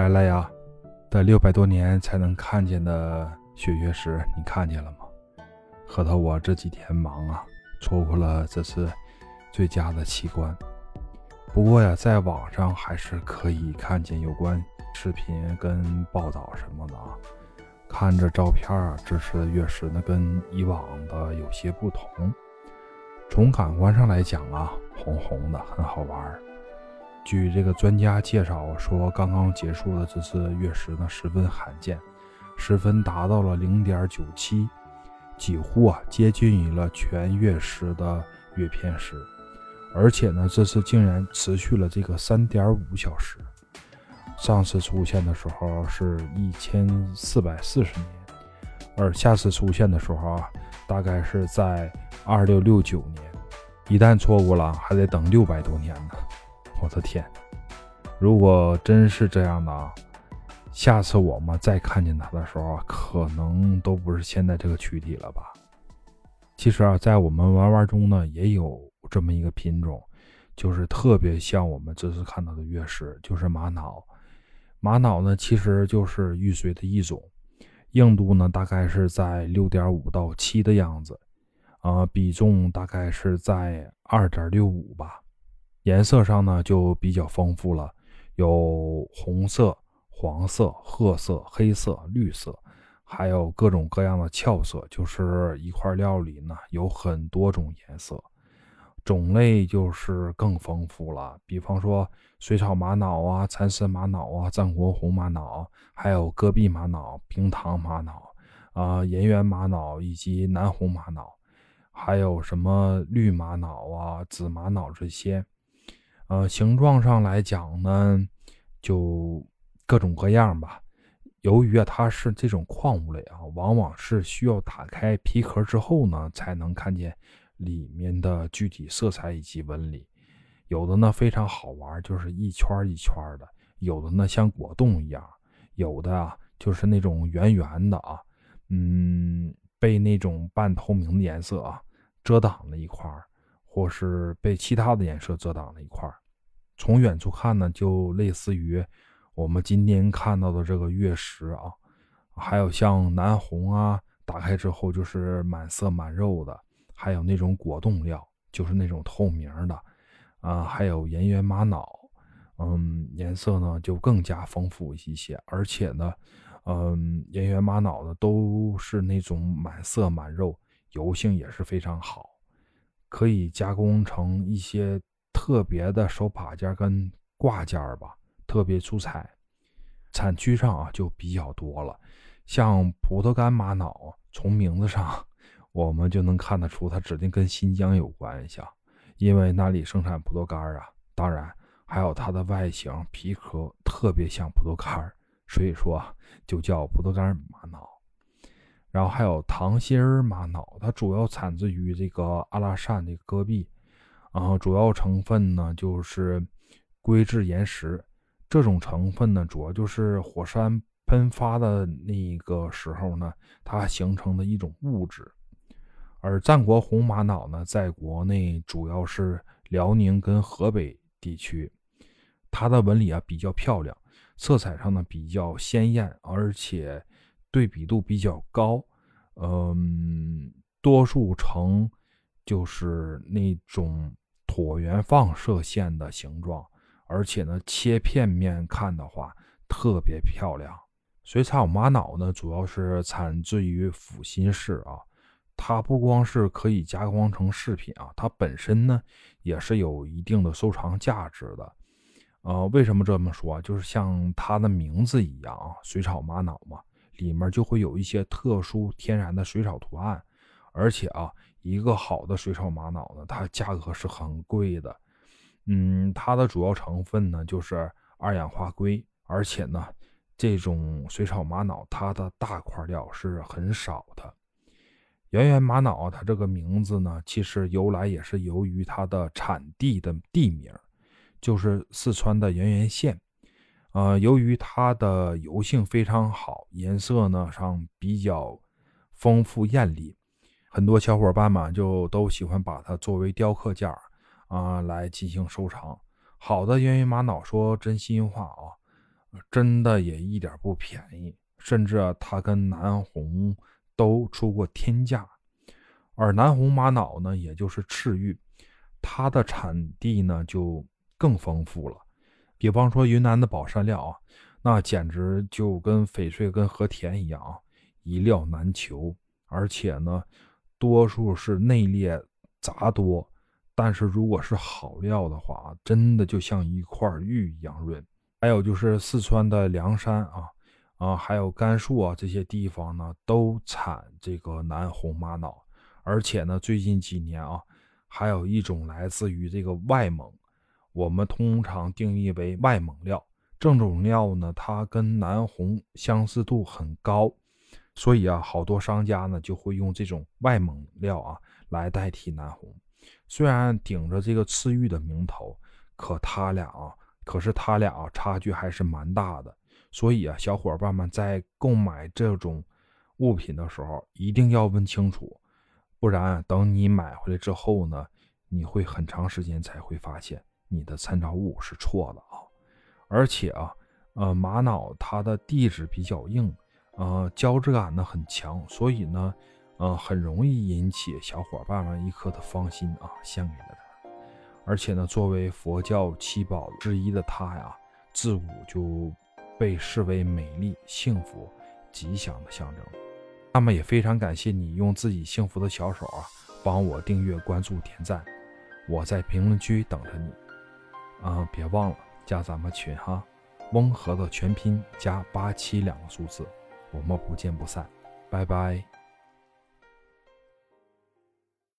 来了呀！等六百多年才能看见的雪月石，你看见了吗？核桃，我这几天忙啊，错过了这次最佳的奇观。不过呀，在网上还是可以看见有关视频跟报道什么的啊。看着照片啊，这次的月食呢，跟以往的有些不同。从感官上来讲啊，红红的，很好玩。据这个专家介绍说，刚刚结束的这次月食呢，十分罕见，十分达到了零点九七，几乎啊接近于了全月食的月偏食，而且呢，这次竟然持续了这个三点五小时。上次出现的时候是一千四百四十年，而下次出现的时候啊，大概是在二六六九年。一旦错过了，还得等六百多年呢。我的天！如果真是这样的啊，下次我们再看见它的时候，可能都不是现在这个躯体了吧？其实啊，在我们玩玩中呢，也有这么一个品种，就是特别像我们这次看到的月食，就是玛瑙。玛瑙呢，其实就是玉髓的一种，硬度呢大概是在六点五到七的样子，啊，比重大概是在二点六五吧。颜色上呢就比较丰富了，有红色、黄色、褐色、黑色、绿色，还有各种各样的俏色。就是一块料里呢有很多种颜色，种类就是更丰富了。比方说水草玛瑙啊、蚕丝玛瑙啊、战国红玛瑙，还有戈壁玛瑙、冰糖玛瑙啊、岩缘玛瑙以及南红玛瑙，还有什么绿玛瑙啊、紫玛瑙这些。呃，形状上来讲呢，就各种各样吧。由于啊，它是这种矿物类啊，往往是需要打开皮壳之后呢，才能看见里面的具体色彩以及纹理。有的呢非常好玩，就是一圈一圈的；有的呢像果冻一样；有的啊就是那种圆圆的啊，嗯，被那种半透明的颜色啊遮挡了一块。或是被其他的颜色遮挡了一块从远处看呢，就类似于我们今天看到的这个月食啊，还有像南红啊，打开之后就是满色满肉的，还有那种果冻料，就是那种透明的，啊，还有岩缘玛瑙，嗯，颜色呢就更加丰富一些，而且呢，嗯，岩缘玛瑙呢都是那种满色满肉，油性也是非常好。可以加工成一些特别的手把件跟挂件吧，特别出彩。产区上啊就比较多了，像葡萄干玛瑙，从名字上我们就能看得出它指定跟新疆有关系，因为那里生产葡萄干啊。当然，还有它的外形皮壳特别像葡萄干，所以说就叫葡萄干玛瑙。然后还有糖心儿玛瑙，它主要产自于这个阿拉善的戈壁，然后主要成分呢就是硅质岩石。这种成分呢，主要就是火山喷发的那个时候呢，它形成的一种物质。而战国红玛瑙呢，在国内主要是辽宁跟河北地区，它的纹理啊比较漂亮，色彩上呢比较鲜艳，而且。对比度比较高，嗯，多数呈就是那种椭圆放射线的形状，而且呢，切片面看的话特别漂亮。水草玛瑙呢，主要是产自于阜新市啊，它不光是可以加工成饰品啊，它本身呢也是有一定的收藏价值的。呃，为什么这么说？就是像它的名字一样啊，水草玛瑙嘛。里面就会有一些特殊天然的水草图案，而且啊，一个好的水草玛瑙呢，它价格是很贵的。嗯，它的主要成分呢就是二氧化硅，而且呢，这种水草玛瑙它的大块料是很少的。圆圆玛瑙它这个名字呢，其实由来也是由于它的产地的地名，就是四川的圆圆县。呃，由于它的油性非常好，颜色呢上比较丰富艳丽，很多小伙伴们就都喜欢把它作为雕刻件儿啊来进行收藏。好的圆圆玛瑙，说真心话啊，真的也一点不便宜，甚至啊，它跟南红都出过天价。而南红玛瑙呢，也就是赤玉，它的产地呢就更丰富了。比方说云南的宝山料啊，那简直就跟翡翠跟和田一样啊，一料难求。而且呢，多数是内裂杂多，但是如果是好料的话，真的就像一块玉一样润。还有就是四川的凉山啊，啊，还有甘肃啊这些地方呢，都产这个南红玛瑙。而且呢，最近几年啊，还有一种来自于这个外蒙，我们通常定义为外蒙料。这种料呢，它跟南红相似度很高。所以啊，好多商家呢就会用这种外蒙料啊来代替南红。虽然顶着这个赤玉的名头，可他俩啊，可是他俩啊差距还是蛮大的。所以啊，小伙伴们在购买这种物品的时候，一定要问清楚，不然等你买回来之后呢，你会很长时间才会发现你的参照物是错的啊。而且啊，呃，玛瑙它的地质比较硬。呃，胶质感呢很强，所以呢，呃，很容易引起小伙伴们一颗的芳心啊，献给了他。而且呢，作为佛教七宝之一的他呀，自古就被视为美丽、幸福、吉祥的象征。那么也非常感谢你用自己幸福的小手啊，帮我订阅、关注、点赞，我在评论区等着你。啊，别忘了加咱们群哈，翁和的全拼加八七两个数字。我们不见不散，拜拜。